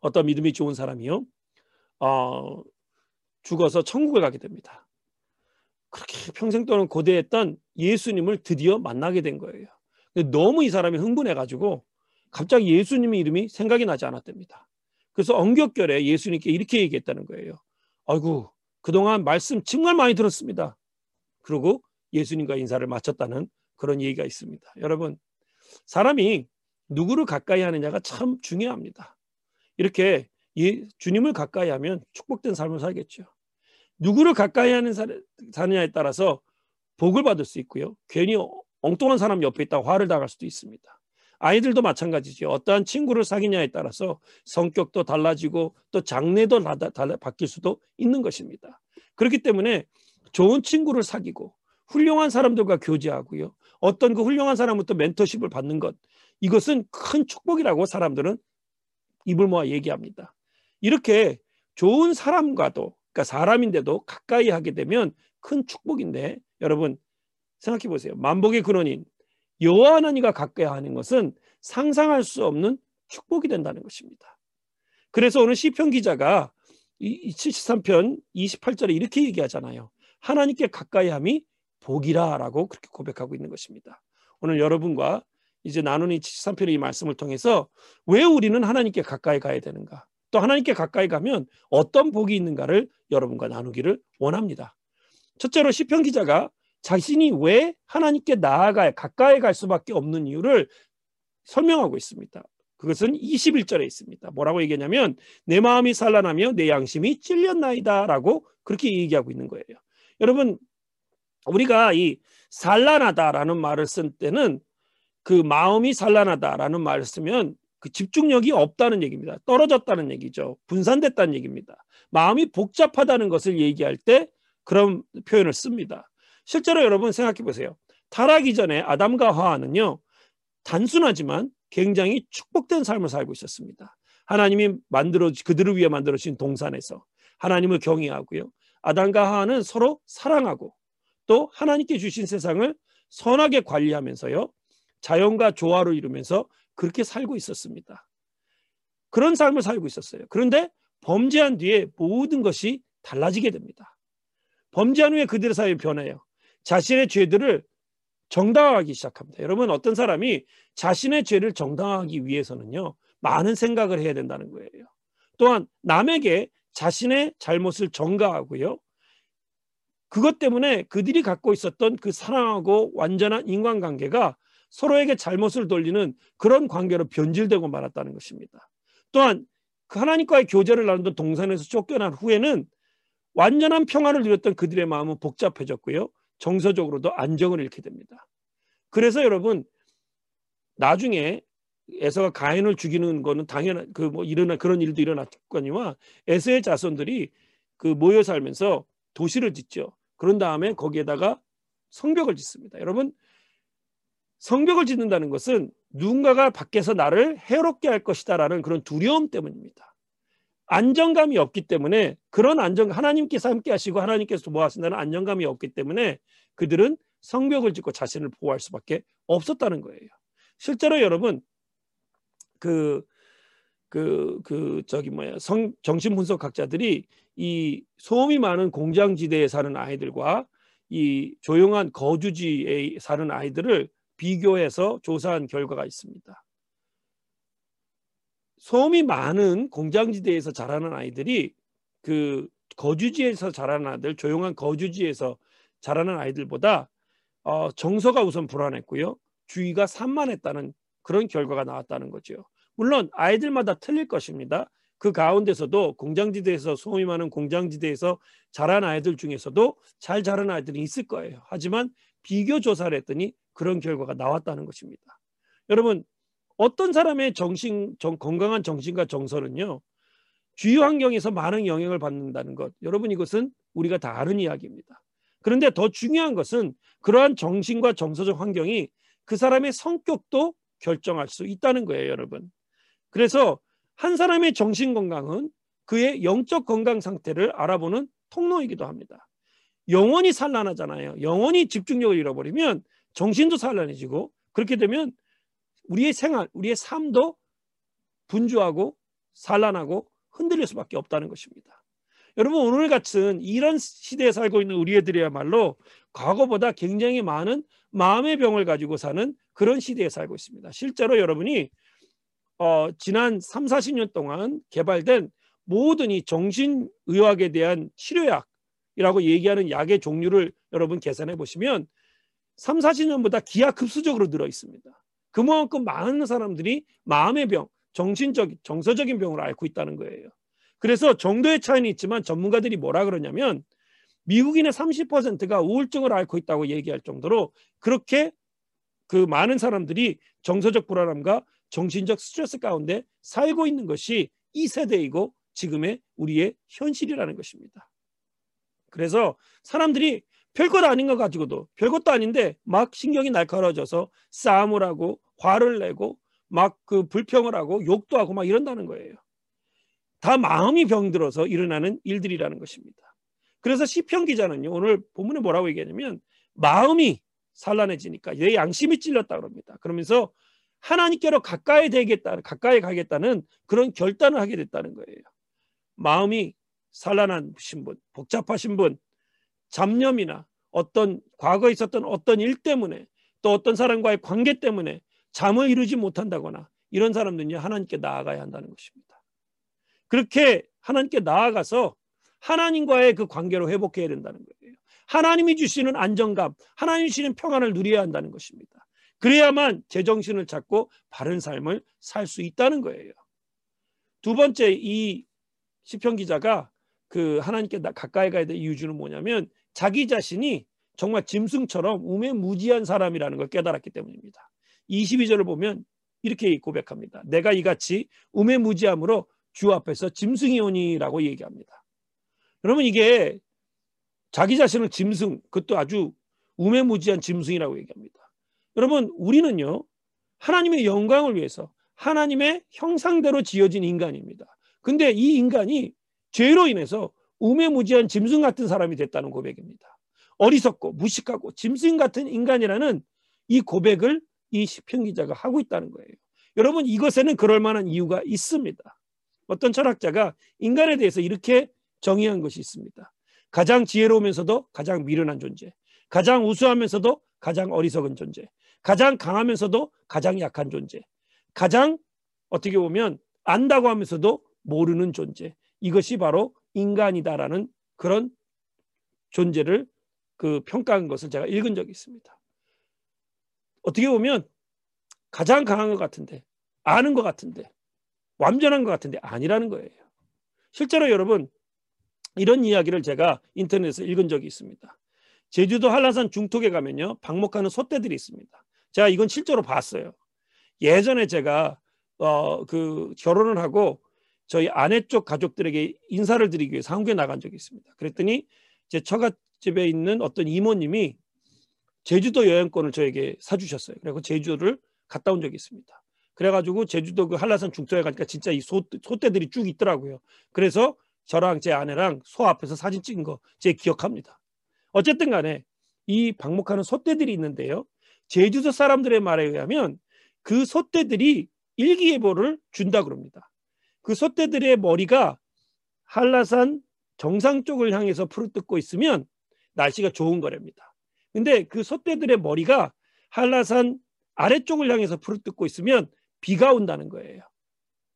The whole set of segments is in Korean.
어떤 믿음이 좋은 사람이요. 어, 죽어서 천국에 가게 됩니다. 그렇게 평생 동안 고대했던 예수님을 드디어 만나게 된 거예요. 너무 이 사람이 흥분해가지고 갑자기 예수님의 이름이 생각이 나지 않았답니다. 그래서 엉격결에 예수님께 이렇게 얘기했다는 거예요. 아이고 그동안 말씀 정말 많이 들었습니다. 그리고 예수님과 인사를 마쳤다는 그런 얘기가 있습니다. 여러분 사람이 누구를 가까이 하느냐가 참 중요합니다. 이렇게 주님을 가까이 하면 축복된 삶을 살겠죠. 누구를 가까이 하는 사느냐에 따라서 복을 받을 수 있고요. 괜히 엉뚱한 사람 옆에 있다 화를 당할 수도 있습니다. 아이들도 마찬가지죠. 어떠한 친구를 사귀냐에 따라서 성격도 달라지고 또 장래도 달라, 바뀔 수도 있는 것입니다. 그렇기 때문에 좋은 친구를 사귀고 훌륭한 사람들과 교제하고요. 어떤 그 훌륭한 사람부터 멘토십을 받는 것 이것은 큰 축복이라고 사람들은 입을 모아 얘기합니다. 이렇게 좋은 사람과도 그러니까 사람인데도 가까이 하게 되면 큰 축복인데 여러분 생각해 보세요. 만복의 근원인 여호와 하나님과 가까이 하는 것은 상상할 수 없는 축복이 된다는 것입니다. 그래서 오늘 시편 기자가 이 73편 28절에 이렇게 얘기하잖아요. 하나님께 가까이함이 복이라라고 그렇게 고백하고 있는 것입니다. 오늘 여러분과 이제 나누는 73편의 이 말씀을 통해서 왜 우리는 하나님께 가까이 가야 되는가? 또 하나님께 가까이 가면 어떤 복이 있는가를 여러분과 나누기를 원합니다. 첫째로 시편 기자가 자신이 왜 하나님께 나아가 가까이 갈 수밖에 없는 이유를 설명하고 있습니다. 그것은 21절에 있습니다. 뭐라고 얘기하냐면 내 마음이 산란하며 내 양심이 찔렸나이다라고 그렇게 얘기하고 있는 거예요. 여러분 우리가 이 산란하다라는 말을 쓴 때는 그 마음이 산란하다라는 쓰면 그 집중력이 없다는 얘기입니다. 떨어졌다는 얘기죠. 분산됐다는 얘기입니다. 마음이 복잡하다는 것을 얘기할 때 그런 표현을 씁니다. 실제로 여러분 생각해 보세요. 타락이 전에 아담과 하와는요. 단순하지만 굉장히 축복된 삶을 살고 있었습니다. 하나님이 만들어 그들을 위해 만들어 주신 동산에서 하나님을 경외하고요. 아담과 하와는 서로 사랑하고 또 하나님께 주신 세상을 선하게 관리하면서요. 자연과 조화를 이루면서 그렇게 살고 있었습니다. 그런 삶을 살고 있었어요. 그런데 범죄한 뒤에 모든 것이 달라지게 됩니다. 범죄한 후에 그들의 사회이 변해요. 자신의 죄들을 정당화하기 시작합니다. 여러분 어떤 사람이 자신의 죄를 정당화하기 위해서는요. 많은 생각을 해야 된다는 거예요. 또한 남에게 자신의 잘못을 전가하고요. 그것 때문에 그들이 갖고 있었던 그 사랑하고 완전한 인간관계가 서로에게 잘못을 돌리는 그런 관계로 변질되고 말았다는 것입니다. 또한 그 하나님과의 교제를 나누던 동산에서 쫓겨난 후에는 완전한 평안을 누렸던 그들의 마음은 복잡해졌고요. 정서적으로도 안정을 잃게 됩니다. 그래서 여러분 나중에 에서가 가인을 죽이는 거는 당연한 그 뭐 일어나 그런 일도 일어났거니와 에서의 자손들이 그 모여 살면서 도시를 짓죠. 그런 다음에 거기에다가 성벽을 짓습니다. 여러분 성벽을 짓는다는 것은 누군가가 밖에서 나를 해롭게 할 것이다라는 그런 두려움 때문입니다. 안정감이 없기 때문에 그런 안정 하나님께서 함께 하시고 하나님께서 도와하신다는 안정감이 없기 때문에 그들은 성벽을 짓고 자신을 보호할 수밖에 없었다는 거예요. 실제로 여러분 그 그, 그, 저기 뭐야, 성, 정신분석학자들이 이 소음이 많은 공장지대에 사는 아이들과 이 조용한 거주지에 사는 아이들을 비교해서 조사한 결과가 있습니다. 소음이 많은 공장지대에서 자라는 아이들이 그 거주지에서 자라는 아이들, 조용한 거주지에서 자라는 아이들보다 어, 정서가 우선 불안했고요. 주의가 산만했다는 그런 결과가 나왔다는 거죠. 물론 아이들마다 틀릴 것입니다. 그 가운데서도 공장지대에서 소음이 많은 공장지대에서 자란 아이들 중에서도 잘 자란 아이들이 있을 거예요. 하지만 비교 조사를 했더니 그런 결과가 나왔다는 것입니다. 여러분 어떤 사람의 정신 정, 건강한 정신과 정서는요 주위 환경에서 많은 영향을 받는다는 것 여러분 이것은 우리가 다 아는 이야기입니다. 그런데 더 중요한 것은 그러한 정신과 정서적 환경이 그 사람의 성격도 결정할 수 있다는 거예요, 여러분. 그래서 한 사람의 정신 건강은 그의 영적 건강 상태를 알아보는 통로이기도 합니다. 영원히 산란하잖아요. 영원히 집중력을 잃어버리면 정신도 산란해지고 그렇게 되면 우리의 생활, 우리의 삶도 분주하고 산란하고 흔들릴 수밖에 없다는 것입니다. 여러분 오늘 같은 이런 시대에 살고 있는 우리 애들이야말로 과거보다 굉장히 많은 마음의 병을 가지고 사는 그런 시대에 살고 있습니다. 실제로 여러분이 어, 지난 3, 40년 동안 개발된 모든 이 정신의학에 대한 치료약이라고 얘기하는 약의 종류를 여러분 계산해 보시면 3, 40년보다 기하급수적으로 늘어 있습니다. 그만큼 많은 사람들이 마음의 병, 정신적, 정서적인 병을 앓고 있다는 거예요. 그래서 정도의 차이는 있지만 전문가들이 뭐라 그러냐면 미국인의 30%가 우울증을 앓고 있다고 얘기할 정도로 그렇게 그 많은 사람들이 정서적 불안함과 정신적 스트레스 가운데 살고 있는 것이 이 세대이고 지금의 우리의 현실이라는 것입니다. 그래서 사람들이 별것 아닌 것 가지고도 별것도 아닌데 막 신경이 날카로워져서 싸움을 하고 화를 내고 막 그 불평을 하고 욕도 하고 막 이런다는 거예요. 다 마음이 병들어서 일어나는 일들이라는 것입니다. 그래서 시편 기자는요 오늘 본문에 뭐라고 얘기하냐면 마음이 산란해지니까 내 양심이 찔렸다 그럽니다. 그러면서 하나님께로 가까이 되겠다, 가까이 가겠다는 그런 결단을 하게 됐다는 거예요. 마음이 산란하신 분, 복잡하신 분, 잡념이나 어떤 과거에 있었던 어떤 일 때문에 또 어떤 사람과의 관계 때문에 잠을 이루지 못한다거나 이런 사람들은요 하나님께 나아가야 한다는 것입니다. 그렇게 하나님께 나아가서 하나님과의 그 관계로 회복해야 된다는 거예요. 하나님이 주시는 안정감, 하나님이 주시는 평안을 누려야 한다는 것입니다. 그래야만 제정신을 찾고 바른 삶을 살 수 있다는 거예요. 두 번째 이 시편 기자가 그 하나님께 가까이 가야 될 이유는 뭐냐면 자기 자신이 정말 짐승처럼 우매무지한 사람이라는 걸 깨달았기 때문입니다. 22절을 보면 이렇게 고백합니다. 내가 이같이 우매무지함으로 주 앞에서 짐승이오니라고 얘기합니다. 여러분 이게 자기 자신을 짐승, 그것도 아주 우매무지한 짐승이라고 얘기합니다. 여러분 우리는요 하나님의 영광을 위해서 하나님의 형상대로 지어진 인간입니다. 근데 이 인간이 죄로 인해서 우매무지한 짐승 같은 사람이 됐다는 고백입니다. 어리석고 무식하고 짐승 같은 인간이라는 이 고백을 이 시편 기자가 하고 있다는 거예요. 여러분 이것에는 그럴 만한 이유가 있습니다. 어떤 철학자가 인간에 대해서 이렇게 정의한 것이 있습니다. 가장 지혜로우면서도 가장 미련한 존재, 가장 우수하면서도 가장 어리석은 존재, 가장 강하면서도 가장 약한 존재, 가장 어떻게 보면 안다고 하면서도 모르는 존재. 이것이 바로 인간이다라는 그런 존재를 그 평가한 것을 제가 읽은 적이 있습니다. 어떻게 보면 가장 강한 것 같은데 아는 것 같은데 완전한 것 같은데 아니라는 거예요. 실제로 여러분 이런 이야기를 제가 인터넷에서 읽은 적이 있습니다. 제주도 한라산 중턱에 가면요 방목하는 소떼들이 있습니다. 제가 이건 실제로 봤어요. 예전에 제가 어 그 결혼을 하고 저희 아내 쪽 가족들에게 인사를 드리기 위해서 한국에 나간 적이 있습니다. 그랬더니 제 처갓집에 있는 어떤 이모님이 제주도 여행권을 저에게 사주셨어요. 그리고 제주도를 갔다 온 적이 있습니다. 그래가지고 제주도 그 한라산 중턱에 가니까 진짜 이 소, 소떼들이 쭉 있더라고요. 그래서 저랑 제 아내랑 소 앞에서 사진 찍은 거 제 기억합니다. 어쨌든 간에 이 방목하는 소떼들이 있는데요. 제주도 사람들의 말에 의하면 그 소떼들이 일기예보를 준다 그럽니다. 그 소떼들의 머리가 한라산 정상 쪽을 향해서 푸르뜯고 있으면 날씨가 좋은 거랍니다. 근데 그 소떼들의 머리가 한라산 아래쪽을 향해서 푸르뜯고 있으면 비가 온다는 거예요.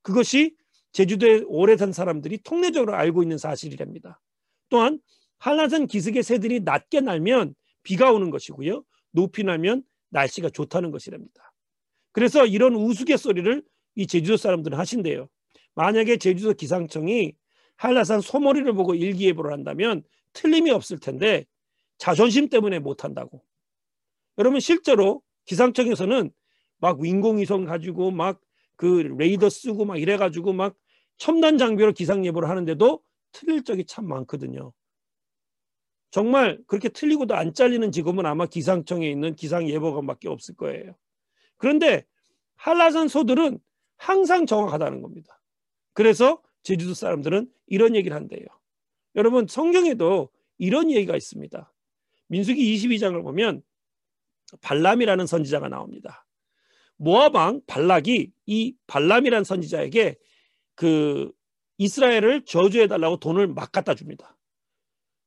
그것이 제주도에 오래 산 사람들이 통례적으로 알고 있는 사실이랍니다. 또한 한라산 기슭의 새들이 낮게 날면 비가 오는 것이고요. 높이 날면 날씨가 좋다는 것이랍니다. 그래서 이런 우스갯소리를 이 제주도 사람들은 하신대요. 만약에 제주도 기상청이 한라산 소머리를 보고 일기예보를 한다면 틀림이 없을 텐데 자존심 때문에 못한다고. 여러분 실제로 기상청에서는 막 인공위성 가지고 막 그 레이더 쓰고 막 이래가지고 막 첨단 장비로 기상 예보를 하는데도 틀릴 적이 참 많거든요. 정말 그렇게 틀리고도 안 잘리는 직업은 아마 기상청에 있는 기상 예보관밖에 없을 거예요. 그런데 한라산 소들은 항상 정확하다는 겁니다. 그래서 제주도 사람들은 이런 얘기를 한대요. 여러분 성경에도 이런 얘기가 있습니다. 민수기 22장을 보면 발람이라는 선지자가 나옵니다. 모아방 발락이 이 발람이라는 선지자에게 그 이스라엘을 저주해 달라고 돈을 막 갖다 줍니다.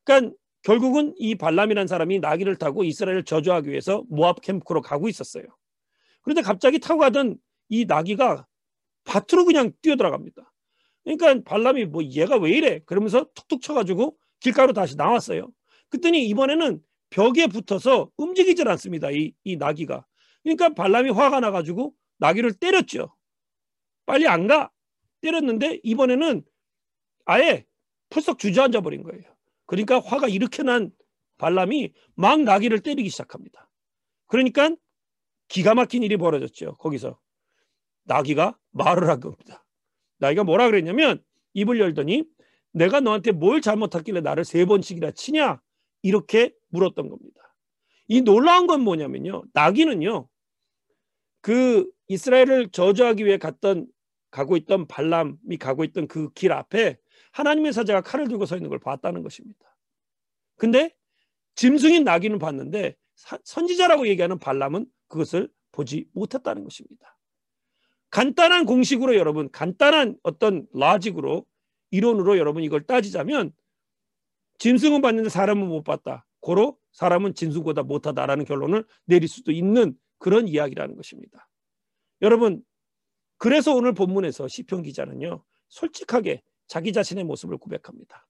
그러니까 결국은 이 발람이라는 사람이 나귀를 타고 이스라엘을 저주하기 위해서 모압 캠프로 가고 있었어요. 그런데 갑자기 타고 가던 이 나귀가 밭으로 그냥 뛰어들어갑니다. 그러니까 발람이 뭐 얘가 왜 이래? 그러면서 툭툭 쳐가지고 길가로 다시 나왔어요. 그랬더니 이번에는 벽에 붙어서 움직이질 않습니다. 이, 이 나귀가. 그러니까 발람이 화가 나가지고 나귀를 때렸죠. 빨리 안 가. 때렸는데 이번에는 아예 풀썩 주저앉아 버린 거예요. 그러니까 화가 이렇게 난 발람이 막 나귀를 때리기 시작합니다. 그러니까 기가 막힌 일이 벌어졌죠. 거기서 나귀가 말을 한 겁니다. 나귀가 뭐라 그랬냐면 입을 열더니 내가 너한테 뭘 잘못했길래 나를 세 번씩이나 치냐 이렇게 물었던 겁니다. 이 놀라운 건 뭐냐면요. 나귀는요. 그 이스라엘을 저주하기 위해 갔던 가고 있던 발람이 가고 있던 그 길 앞에 하나님의 사자가 칼을 들고 서 있는 걸 봤다는 것입니다. 근데 짐승인 나귀는 봤는데 선지자라고 얘기하는 발람은 그것을 보지 못했다는 것입니다. 간단한 공식으로 여러분 간단한 어떤 라직으로 이론으로 여러분 이걸 따지자면 짐승은 봤는데 사람은 못 봤다. 고로 사람은 짐승보다 못하다라는 결론을 내릴 수도 있는 그런 이야기라는 것입니다. 여러분 그래서 오늘 본문에서 시편 기자는요 솔직하게 자기 자신의 모습을 고백합니다.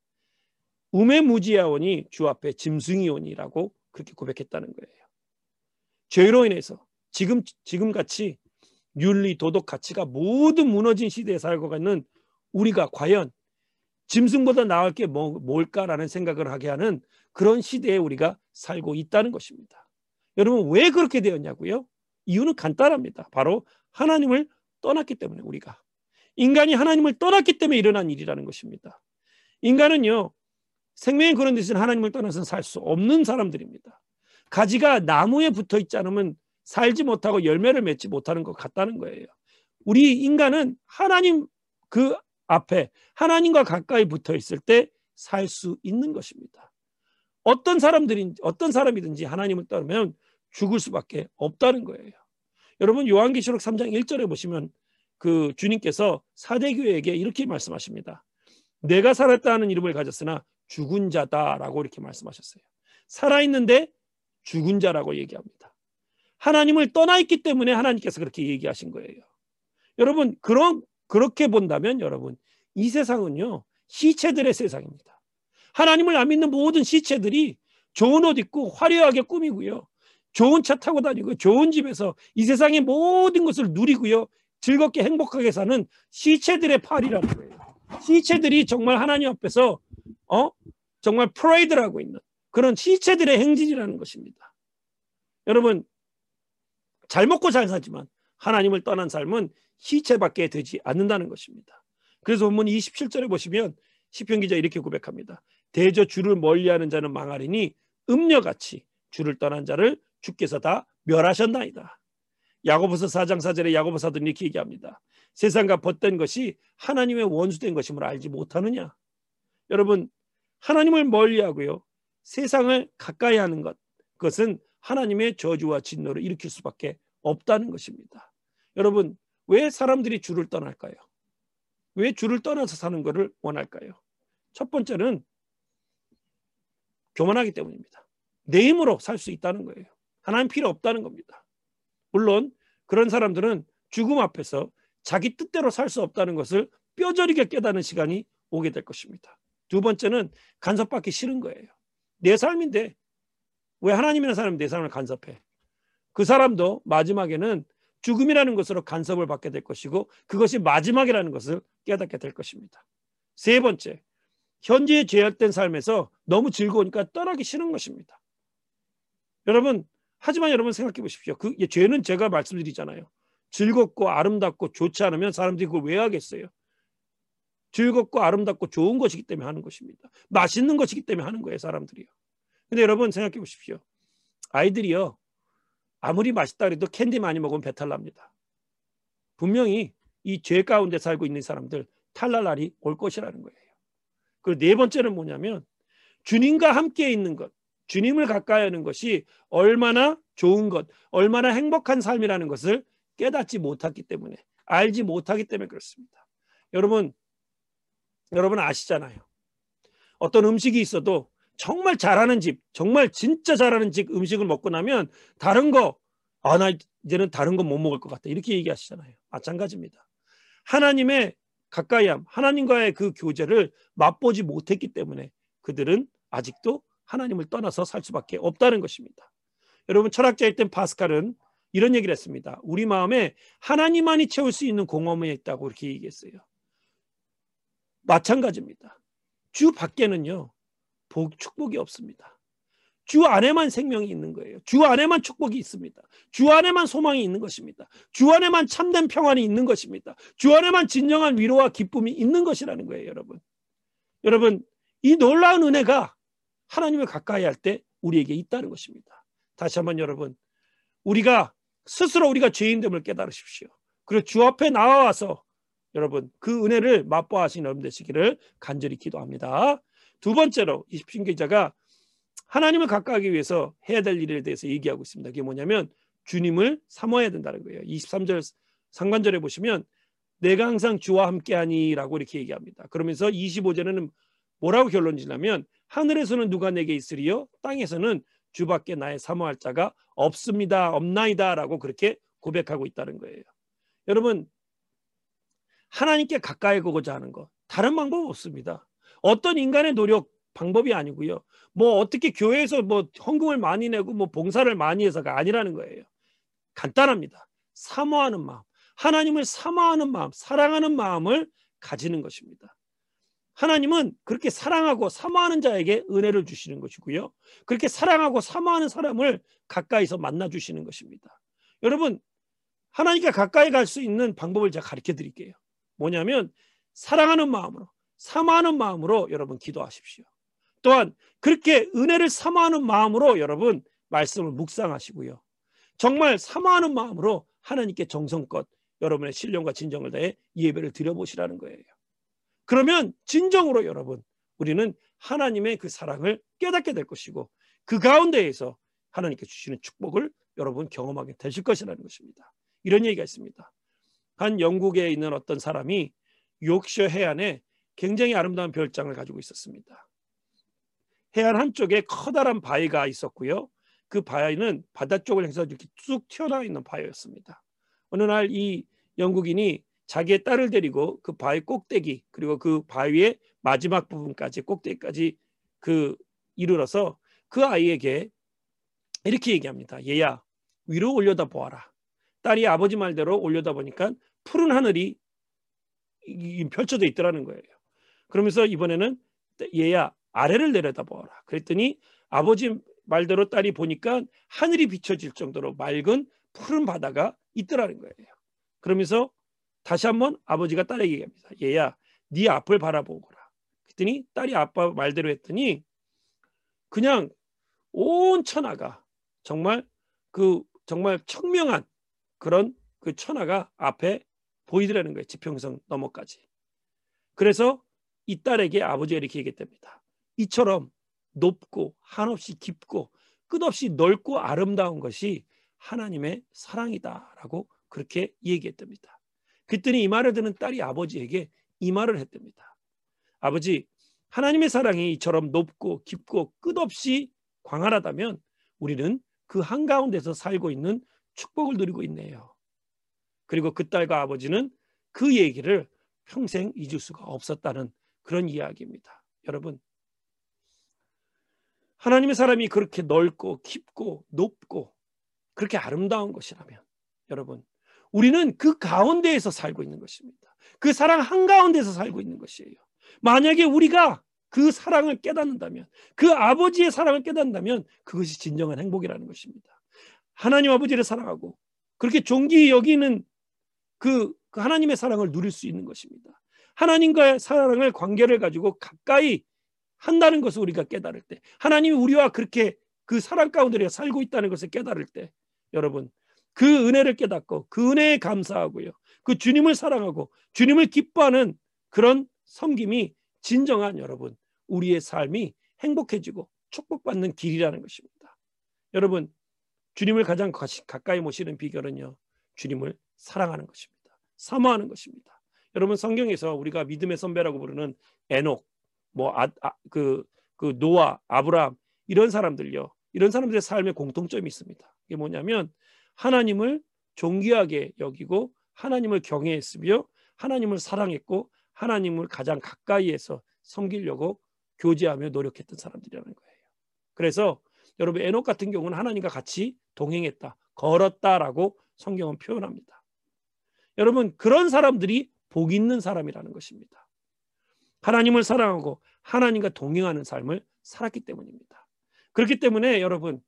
우매무지하오니 주 앞에 짐승이오니라고 그렇게 고백했다는 거예요. 죄로 인해서 지금 지금 같이 윤리 도덕 가치가 모두 무너진 시대에 살고 있는 우리가 과연 짐승보다 나을 게 뭐, 뭘까라는 생각을 하게 하는 그런 시대에 우리가 살고 있다는 것입니다. 여러분 왜 그렇게 되었냐고요? 이유는 간단합니다. 바로 하나님을 떠났기 때문에 우리가 인간이 하나님을 떠났기 때문에 일어난 일이라는 것입니다. 인간은요 생명의 그런 데서는 하나님을 떠나서 살수 없는 사람들입니다. 가지가 나무에 붙어 있지 않으면 살지 못하고 열매를 맺지 못하는 것 같다는 거예요. 우리 인간은 하나님 그 앞에 하나님과 가까이 붙어 있을 때 살 수 있는 것입니다. 어떤 사람들인 어떤 사람이든지 하나님을 떠나면 죽을 수밖에 없다는 거예요. 여러분 요한계시록 3장 1절에 보시면 그 주님께서 사대교회에게 이렇게 말씀하십니다. 내가 살았다는 이름을 가졌으나 죽은 자다라고 이렇게 말씀하셨어요. 살아있는데 죽은 자라고 얘기합니다. 하나님을 떠나 있기 때문에 하나님께서 그렇게 얘기하신 거예요. 여러분 그런 그렇게 본다면 여러분 이 세상은요 시체들의 세상입니다. 하나님을 안 믿는 모든 시체들이 좋은 옷 입고 화려하게 꾸미고요. 좋은 차 타고 다니고 좋은 집에서 이 세상의 모든 것을 누리고요. 즐겁게 행복하게 사는 시체들의 팔이라는 거예요. 시체들이 정말 하나님 앞에서 어 정말 프레이드를 하고 있는 그런 시체들의 행진이라는 것입니다. 여러분 잘 먹고 잘 사지만 하나님을 떠난 삶은 시체밖에 되지 않는다는 것입니다. 그래서 본문 27절에 보시면 시편 기자 이렇게 고백합니다. 대저 주를 멀리하는 자는 망하리니 음녀같이 주를 떠난 자를 주께서 다 멸하셨나이다. 야고보서 4장 4절에 야고보 사도는 이렇게 얘기합니다. 세상과 벗된 것이 하나님의 원수된 것임을 알지 못하느냐? 여러분 하나님을 멀리하고요. 세상을 가까이 하는 것 그것은 하나님의 저주와 진노를 일으킬 수밖에 없다는 것입니다. 여러분 왜 사람들이 주를 떠날까요? 왜 주를 떠나서 사는 것을 원할까요? 첫 번째는 교만하기 때문입니다. 내 힘으로 살 수 있다는 거예요. 하나님 필요 없다는 겁니다. 물론 그런 사람들은 죽음 앞에서 자기 뜻대로 살 수 없다는 것을 뼈저리게 깨닫는 시간이 오게 될 것입니다. 두 번째는 간섭받기 싫은 거예요. 내 삶인데 왜 하나님이라는 사람이 내 삶을 간섭해? 그 사람도 마지막에는 죽음이라는 것으로 간섭을 받게 될 것이고 그것이 마지막이라는 것을 깨닫게 될 것입니다. 세 번째, 현재의 죄악된 삶에서 너무 즐거우니까 떠나기 싫은 것입니다. 여러분, 하지만 여러분 생각해 보십시오. 그 죄는 제가 말씀드리잖아요. 즐겁고 아름답고 좋지 않으면 사람들이 그걸 왜 하겠어요? 즐겁고 아름답고 좋은 것이기 때문에 하는 것입니다. 맛있는 것이기 때문에 하는 거예요, 사람들이요. 근데 여러분 생각해 보십시오. 아이들이요. 아무리 맛있다 그래도 캔디 많이 먹으면 배탈 납니다. 분명히 이 죄 가운데 살고 있는 사람들 탈날 날이 올 것이라는 거예요. 그리고 네 번째는 뭐냐면 주님과 함께 있는 것, 주님을 가까이 하는 것이 얼마나 좋은 것, 얼마나 행복한 삶이라는 것을 깨닫지 못했기 때문에 알지 못하기 때문에 그렇습니다. 여러분 여러분 아시잖아요. 어떤 음식이 있어도 정말 잘하는 집, 정말 진짜 잘하는 집 음식을 먹고 나면 다른 거, 아, 나 이제는 다른 거 못 먹을 것 같다. 이렇게 얘기하시잖아요. 마찬가지입니다. 하나님의 가까이함, 하나님과의 그 교제를 맛보지 못했기 때문에 그들은 아직도 하나님을 떠나서 살 수밖에 없다는 것입니다. 여러분 철학자였던 파스칼은 이런 얘기를 했습니다. 우리 마음에 하나님만이 채울 수 있는 공허함이 있다고 이렇게 얘기했어요. 마찬가지입니다. 주 밖에는요. 복, 축복이 없습니다. 주 안에만 생명이 있는 거예요. 주 안에만 축복이 있습니다. 주 안에만 소망이 있는 것입니다. 주 안에만 참된 평안이 있는 것입니다. 주 안에만 진정한 위로와 기쁨이 있는 것이라는 거예요, 여러분. 여러분, 이 놀라운 은혜가 하나님을 가까이 할 때 우리에게 있다는 것입니다. 다시 한번 여러분, 우리가 스스로 우리가 죄인됨을 깨달으십시오. 그리고 주 앞에 나와서 여러분 그 은혜를 맛보아하시는 여러분 되시기를 간절히 기도합니다. 두 번째로 이십신 기자가 하나님을 가까이 위해서 해야 될 일에 대해서 얘기하고 있습니다. 그게 뭐냐면 주님을 사모해야 된다는 거예요. 23절 상관절에 보시면 내가 항상 주와 함께하니라고 이렇게 얘기합니다. 그러면서 25절에는 뭐라고 결론 지냐면 하늘에서는 누가 내게 있으리요 땅에서는 주밖에 나의 사모할 자가 없습니다. 없나이다라고 그렇게 고백하고 있다는 거예요. 여러분 하나님께 가까이 가고자 하는 것 다른 방법 없습니다. 어떤 인간의 노력 방법이 아니고요. 뭐 어떻게 교회에서 뭐 헌금을 많이 내고 뭐 봉사를 많이 해서가 아니라는 거예요. 간단합니다. 사모하는 마음, 하나님을 사모하는 마음, 사랑하는 마음을 가지는 것입니다. 하나님은 그렇게 사랑하고 사모하는 자에게 은혜를 주시는 것이고요. 그렇게 사랑하고 사모하는 사람을 가까이서 만나 주시는 것입니다. 여러분, 하나님께 가까이 갈 수 있는 방법을 제가 가르쳐 드릴게요. 뭐냐면 사랑하는 마음으로 사모하는 마음으로 여러분 기도하십시오. 또한 그렇게 은혜를 사모하는 마음으로 여러분 말씀을 묵상하시고요. 정말 사모하는 마음으로 하나님께 정성껏 여러분의 신령과 진정을 다해 예배를 드려보시라는 거예요. 그러면 진정으로 여러분 우리는 하나님의 그 사랑을 깨닫게 될 것이고 그 가운데에서 하나님께 주시는 축복을 여러분 경험하게 되실 것이라는 것입니다. 이런 얘기가 있습니다. 한 영국에 있는 어떤 사람이 욕셔 해안에 굉장히 아름다운 별장을 가지고 있었습니다. 해안 한쪽에 커다란 바위가 있었고요. 그 바위는 바다 쪽을 해서 이렇게 쭉 튀어나와 있는 바위였습니다. 어느 날 이 영국인이 자기의 딸을 데리고 그 바위 꼭대기 그리고 그 바위의 마지막 부분까지 꼭대기까지 그 이르러서 그 아이에게 이렇게 얘기합니다. 얘야 위로 올려다 보아라. 딸이 아버지 말대로 올려다 보니까 푸른 하늘이 펼쳐져 있더라는 거예요. 그러면서 이번에는 얘야 아래를 내려다 보아라. 그랬더니 아버지 말대로 딸이 보니까 하늘이 비춰질 정도로 맑은 푸른 바다가 있더라는 거예요. 그러면서 다시 한번 아버지가 딸에게 얘기합니다. 얘야, 네 앞을 바라보거라. 그랬더니 딸이 아빠 말대로 했더니 그냥 온 천하가 정말 그 정말 청명한 그런 그 천하가 앞에 보이더라는 거예요. 지평선 너머까지. 그래서 이 딸에게 아버지가 이렇게 얘기했답니다. 이처럼 높고 한없이 깊고 끝없이 넓고 아름다운 것이 하나님의 사랑이다라고 그렇게 얘기했답니다. 그랬더니 이 말을 듣는 딸이 아버지에게 이 말을 했답니다. 아버지, 하나님의 사랑이 이처럼 높고 깊고 끝없이 광활하다면 우리는 그 한가운데서 살고 있는 축복을 누리고 있네요. 그리고 그 딸과 아버지는 그 얘기를 평생 잊을 수가 없었다는 그런 이야기입니다. 여러분, 하나님의 사람이 그렇게 넓고 깊고 높고 그렇게 아름다운 것이라면 여러분 우리는 그 가운데에서 살고 있는 것입니다. 그 사랑 한가운데서 살고 있는 것이에요. 만약에 우리가 그 사랑을 깨닫는다면 그 아버지의 사랑을 깨닫는다면 그것이 진정한 행복이라는 것입니다. 하나님 아버지를 사랑하고 그렇게 존귀 여기는 그, 그 하나님의 사랑을 누릴 수 있는 것입니다. 하나님과의 사랑을 관계를 가지고 가까이 한다는 것을 우리가 깨달을 때 하나님이 우리와 그렇게 그 사랑 가운데 살고 있다는 것을 깨달을 때 여러분 그 은혜를 깨닫고 그 은혜에 감사하고요. 그 주님을 사랑하고 주님을 기뻐하는 그런 섬김이 진정한 여러분 우리의 삶이 행복해지고 축복받는 길이라는 것입니다. 여러분 주님을 가장 가까이 모시는 비결은요. 주님을 사랑하는 것입니다. 사모하는 것입니다. 여러분 성경에서 우리가 믿음의 선배라고 부르는 에녹, 뭐 아, 아, 그, 그 노아, 아브라함 이런 사람들요. 이런 사람들의 삶에 공통점이 있습니다. 이게 뭐냐면 하나님을 존귀하게 여기고 하나님을 경외했으며 하나님을 사랑했고 하나님을 가장 가까이에서 섬기려고 교제하며 노력했던 사람들이라는 거예요. 그래서 여러분 에녹 같은 경우는 하나님과 같이 동행했다, 걸었다라고 성경은 표현합니다. 여러분 그런 사람들이 복 있는 사람이라는 것입니다. 하나님을 사랑하고 하나님과 동행하는 삶을 살았기 때문입니다. 그렇기 때문에 여러분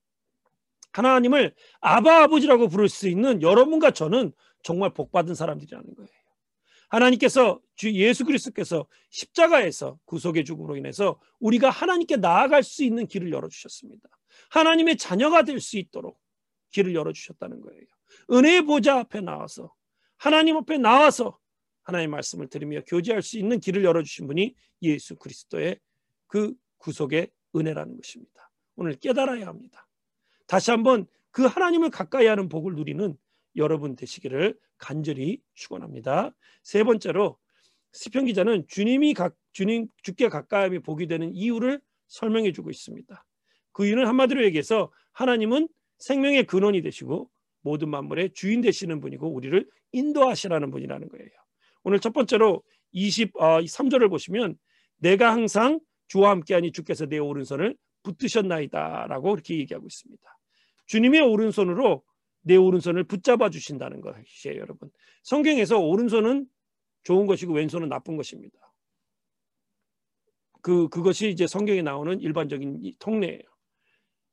하나님을 아바 아버지라고 부를 수 있는 여러분과 저는 정말 복 받은 사람들이라는 거예요. 하나님께서 주 예수 그리스도께서 십자가에서 구속의 죽음으로 인해서 우리가 하나님께 나아갈 수 있는 길을 열어 주셨습니다. 하나님의 자녀가 될 수 있도록 길을 열어 주셨다는 거예요. 은혜의 보좌 앞에 나와서 하나님 앞에 나와서 하나님의 말씀을 들으며 교제할 수 있는 길을 열어 주신 분이 예수 그리스도의 그 구속의 은혜라는 것입니다. 오늘 깨달아야 합니다. 다시 한번 그 하나님을 가까이 하는 복을 누리는 여러분 되시기를 간절히 축원합니다. 세 번째로 시편 기자는 주님이 각, 주님 주께 가까이함이 복이 되는 이유를 설명해 주고 있습니다. 그 이유는 한마디로 얘기해서 하나님은 생명의 근원이 되시고 모든 만물의 주인 되시는 분이고 우리를 인도하시라는 분이라는 거예요. 오늘 첫 번째로 23절을 어, 보시면 내가 항상 주와 함께하니 주께서 내 오른손을 붙드셨나이다라고 이렇게 얘기하고 있습니다. 주님의 오른손으로 내 오른손을 붙잡아 주신다는 것이에요, 여러분. 성경에서 오른손은 좋은 것이고 왼손은 나쁜 것입니다. 그 그것이 이제 성경에 나오는 일반적인 통례예요.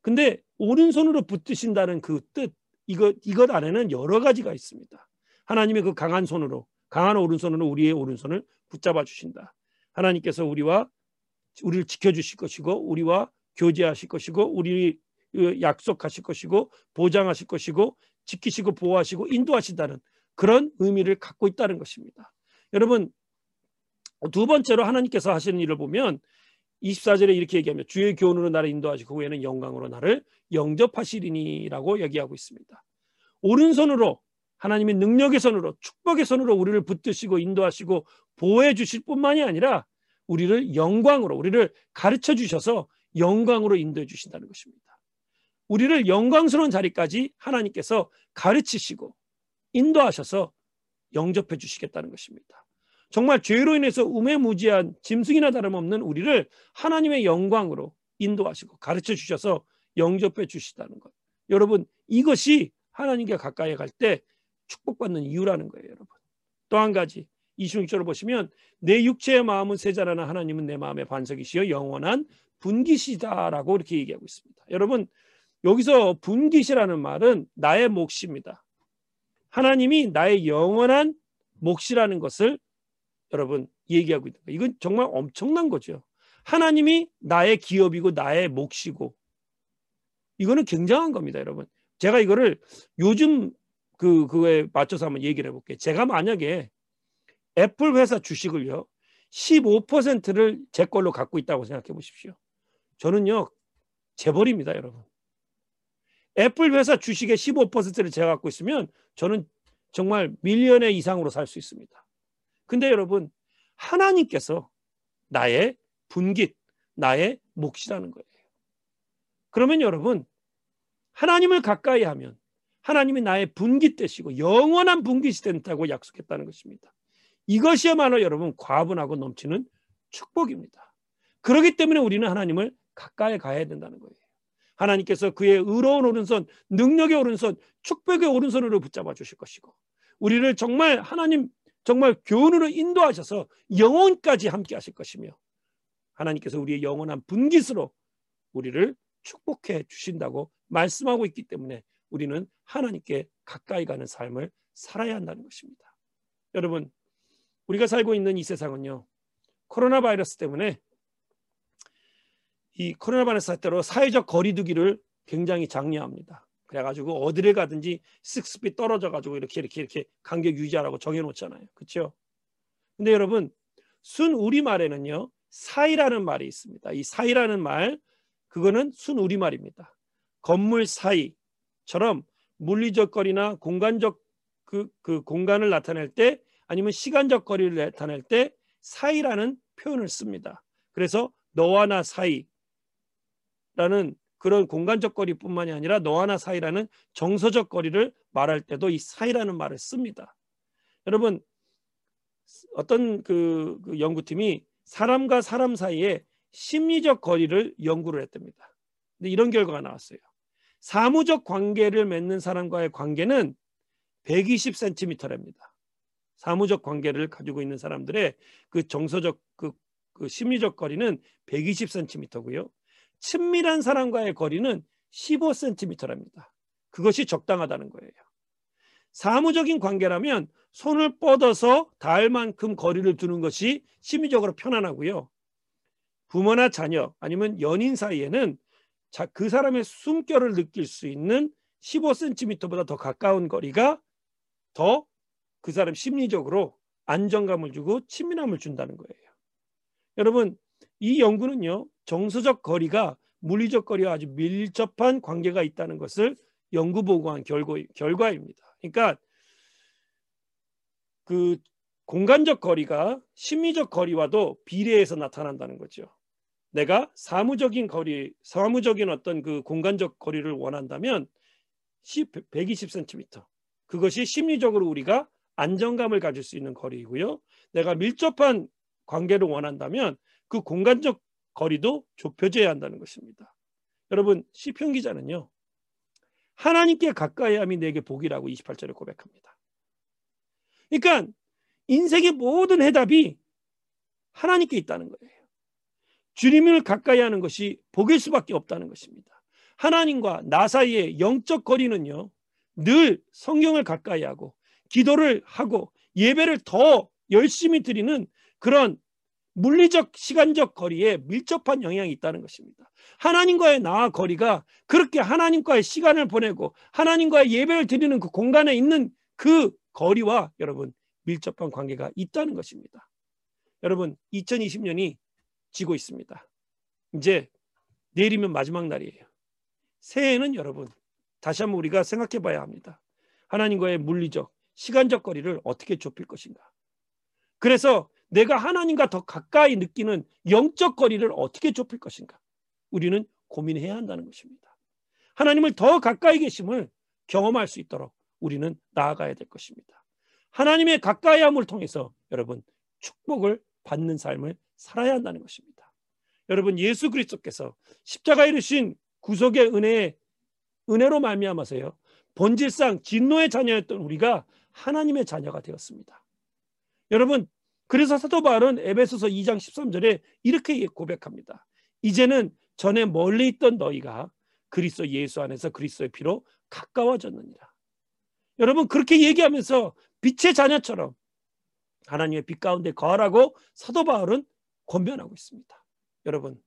근데 오른손으로 붙드신다는 그 뜻, 이것 이것 안에는 여러 가지가 있습니다. 하나님의 그 강한 손으로 강한 오른손으로 우리의 오른손을 붙잡아 주신다. 하나님께서 우리와 우리를 지켜 주실 것이고 우리와 교제하실 것이고 우리 그 약속하실 것이고 보장하실 것이고 지키시고 보호하시고 인도하신다는 그런 의미를 갖고 있다는 것입니다. 여러분 두 번째로 하나님께서 하시는 일을 보면 24절에 이렇게 얘기하며 주의 교훈으로 나를 인도하시고 후에는 영광으로 나를 영접하시리니라고 얘기하고 있습니다. 오른손으로 하나님의 능력의 손으로 축복의 손으로 우리를 붙드시고 인도하시고 보호해 주실 뿐만이 아니라 우리를 영광으로 우리를 가르쳐 주셔서 영광으로 인도해 주신다는 것입니다. 우리를 영광스러운 자리까지 하나님께서 가르치시고 인도하셔서 영접해 주시겠다는 것입니다. 정말 죄로 인해서 우매무지한 짐승이나 다름없는 우리를 하나님의 영광으로 인도하시고 가르쳐 주셔서 영접해 주시다는 것. 여러분 이것이 하나님께 가까이 갈 때 축복받는 이유라는 거예요, 여러분. 또 한 가지 26절을 보시면 내 육체의 마음은 세자라나 하나님은 내 마음의 반석이시여 영원한 분기시다라고 이렇게 얘기하고 있습니다. 여러분 여기서 분깃이라는 말은 나의 몫입니다. 하나님이 나의 영원한 몫이라는 것을 여러분 얘기하고 있는 거예요. 이건 정말 엄청난 거죠. 하나님이 나의 기업이고 나의 몫이고 이거는 굉장한 겁니다, 여러분. 제가 이거를 요즘 그 그거에 맞춰서 한번 얘기를 해볼게요. 제가 만약에 애플 회사 주식을요 15%를 제 걸로 갖고 있다고 생각해 보십시오. 저는요 재벌입니다, 여러분. 애플 회사 주식의 15%를 제가 갖고 있으면 저는 정말 밀리언의 이상으로 살 수 있습니다. 근데 여러분 하나님께서 나의 분깃, 나의 몫이라는 거예요. 그러면 여러분 하나님을 가까이 하면 하나님이 나의 분깃 되시고 영원한 분깃이 된다고 약속했다는 것입니다. 이것이야말로 여러분 과분하고 넘치는 축복입니다. 그렇기 때문에 우리는 하나님을 가까이 가야 된다는 거예요. 하나님께서 그의 의로운 오른손, 능력의 오른손, 축복의 오른손으로 붙잡아 주실 것이고 우리를 정말 하나님 정말 교훈으로 인도하셔서 영혼까지 함께 하실 것이며 하나님께서 우리의 영원한 분깃으로 우리를 축복해 주신다고 말씀하고 있기 때문에 우리는 하나님께 가까이 가는 삶을 살아야 한다는 것입니다. 여러분, 우리가 살고 있는 이 세상은요. 코로나 바이러스 때문에 이 코로나 바이러스 사태로 사회적 거리두기를 굉장히 장려합니다. 그래가지고 어디를 가든지 식스피 떨어져가지고 이렇게 이렇게 이렇게 간격 유지하라고 정해놓잖아요. 그렇죠? 근데 여러분 순 우리말에는요 사이라는 말이 있습니다. 이 사이라는 말 그거는 순 우리말입니다. 건물 사이 처럼 물리적 거리나 공간적 그, 그 공간을 나타낼 때 아니면 시간적 거리를 나타낼 때 사이라는 표현을 씁니다. 그래서 너와 나 사이라는 그런 공간적 거리뿐만이 아니라 너와 나 사이라는 정서적 거리를 말할 때도 이 사이라는 말을 씁니다. 여러분 어떤 그, 그 연구팀이 사람과 사람 사이에 심리적 거리를 연구를 했답니다. 근데 이런 결과가 나왔어요. 사무적 관계를 맺는 사람과의 관계는 120cm랍니다. 사무적 관계를 가지고 있는 사람들의 그 정서적 그, 그 심리적 거리는 120cm고요. 친밀한 사람과의 거리는 15cm랍니다. 그것이 적당하다는 거예요. 사무적인 관계라면 손을 뻗어서 닿을 만큼 거리를 두는 것이 심리적으로 편안하고요. 부모나 자녀 아니면 연인 사이에는 자, 그 사람의 숨결을 느낄 수 있는 15cm보다 더 가까운 거리가 더 그 사람 심리적으로 안정감을 주고 친밀함을 준다는 거예요. 여러분, 이 연구는요, 정서적 거리가 물리적 거리와 아주 밀접한 관계가 있다는 것을 연구 보고한 결과, 결과입니다. 그러니까 그 공간적 거리가 심리적 거리와도 비례해서 나타난다는 거죠. 내가 사무적인 거리, 사무적인 어떤 그 공간적 거리를 원한다면 120cm. 그것이 심리적으로 우리가 안정감을 가질 수 있는 거리이고요. 내가 밀접한 관계를 원한다면 그 공간적 거리도 좁혀져야 한다는 것입니다. 여러분 시편 기자는요. 하나님께 가까이 함이 내게 복이라고 28절에 고백합니다. 그러니까 인생의 모든 해답이 하나님께 있다는 거예요. 주님을 가까이 하는 것이 복일 수밖에 없다는 것입니다. 하나님과 나 사이의 영적 거리는요. 늘 성경을 가까이 하고 기도를 하고 예배를 더 열심히 드리는 그런 물리적 시간적 거리에 밀접한 영향이 있다는 것입니다. 하나님과의 나와 거리가 그렇게 하나님과의 시간을 보내고 하나님과의 예배를 드리는 그 공간에 있는 그 거리와 여러분 밀접한 관계가 있다는 것입니다. 여러분 2020년이 지고 있습니다. 이제 내일이면 마지막 날이에요. 새해에는 여러분 다시 한번 우리가 생각해 봐야 합니다. 하나님과의 물리적, 시간적 거리를 어떻게 좁힐 것인가. 그래서 내가 하나님과 더 가까이 느끼는 영적 거리를 어떻게 좁힐 것인가. 우리는 고민해야 한다는 것입니다. 하나님을 더 가까이 계심을 경험할 수 있도록 우리는 나아가야 될 것입니다. 하나님의 가까이함을 통해서 여러분 축복을 받는 삶을 살아야 한다는 것입니다. 여러분 예수 그리스도께서 십자가에 이르신 구속의 은혜에 은혜로 말미암아서요. 본질상 진노의 자녀였던 우리가 하나님의 자녀가 되었습니다. 여러분 그래서 사도 바울은 에베소서 2장 13절에 이렇게 고백합니다. 이제는 전에 멀리 있던 너희가 그리스도 예수 안에서 그리스도의 피로 가까워졌느니라. 여러분 그렇게 얘기하면서 빛의 자녀처럼 하나님의 빛 가운데 거하라고 사도 바울은 권면하고 있습니다. 여러분,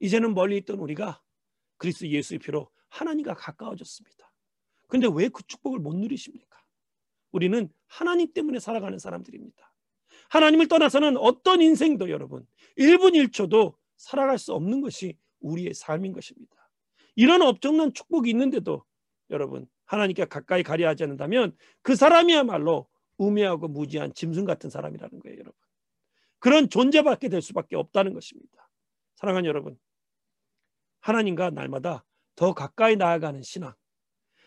이제는 멀리 있던 우리가 그리스도 예수의 피로 하나님과 가까워졌습니다. 근데 왜 그 축복을 못 누리십니까? 우리는 하나님 때문에 살아가는 사람들입니다. 하나님을 떠나서는 어떤 인생도 여러분 1분 1초도 살아갈 수 없는 것이 우리의 삶인 것입니다. 이런 엄청난 축복이 있는데도 여러분 하나님께 가까이 가려 하지 않는다면 그 사람이야말로 우매하고 무지한 짐승 같은 사람이라는 거예요, 여러분. 그런 존재밖에 될 수밖에 없다는 것입니다. 사랑하는 여러분, 하나님과 날마다 더 가까이 나아가는 신앙,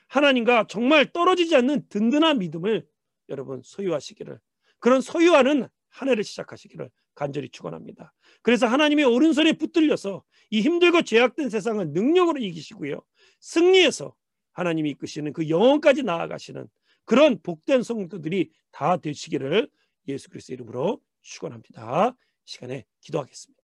하나님과 정말 떨어지지 않는 든든한 믿음을 여러분 소유하시기를 그런 소유하는 한 해를 시작하시기를 간절히 축원합니다. 그래서 하나님의 오른손에 붙들려서 이 힘들고 죄악된 세상을 능력으로 이기시고요. 승리해서 하나님이 이끄시는 그 영혼까지 나아가시는 그런 복된 성도들이 다 되시기를 예수 그리스도 이름으로 축원합니다. 시간에 기도하겠습니다.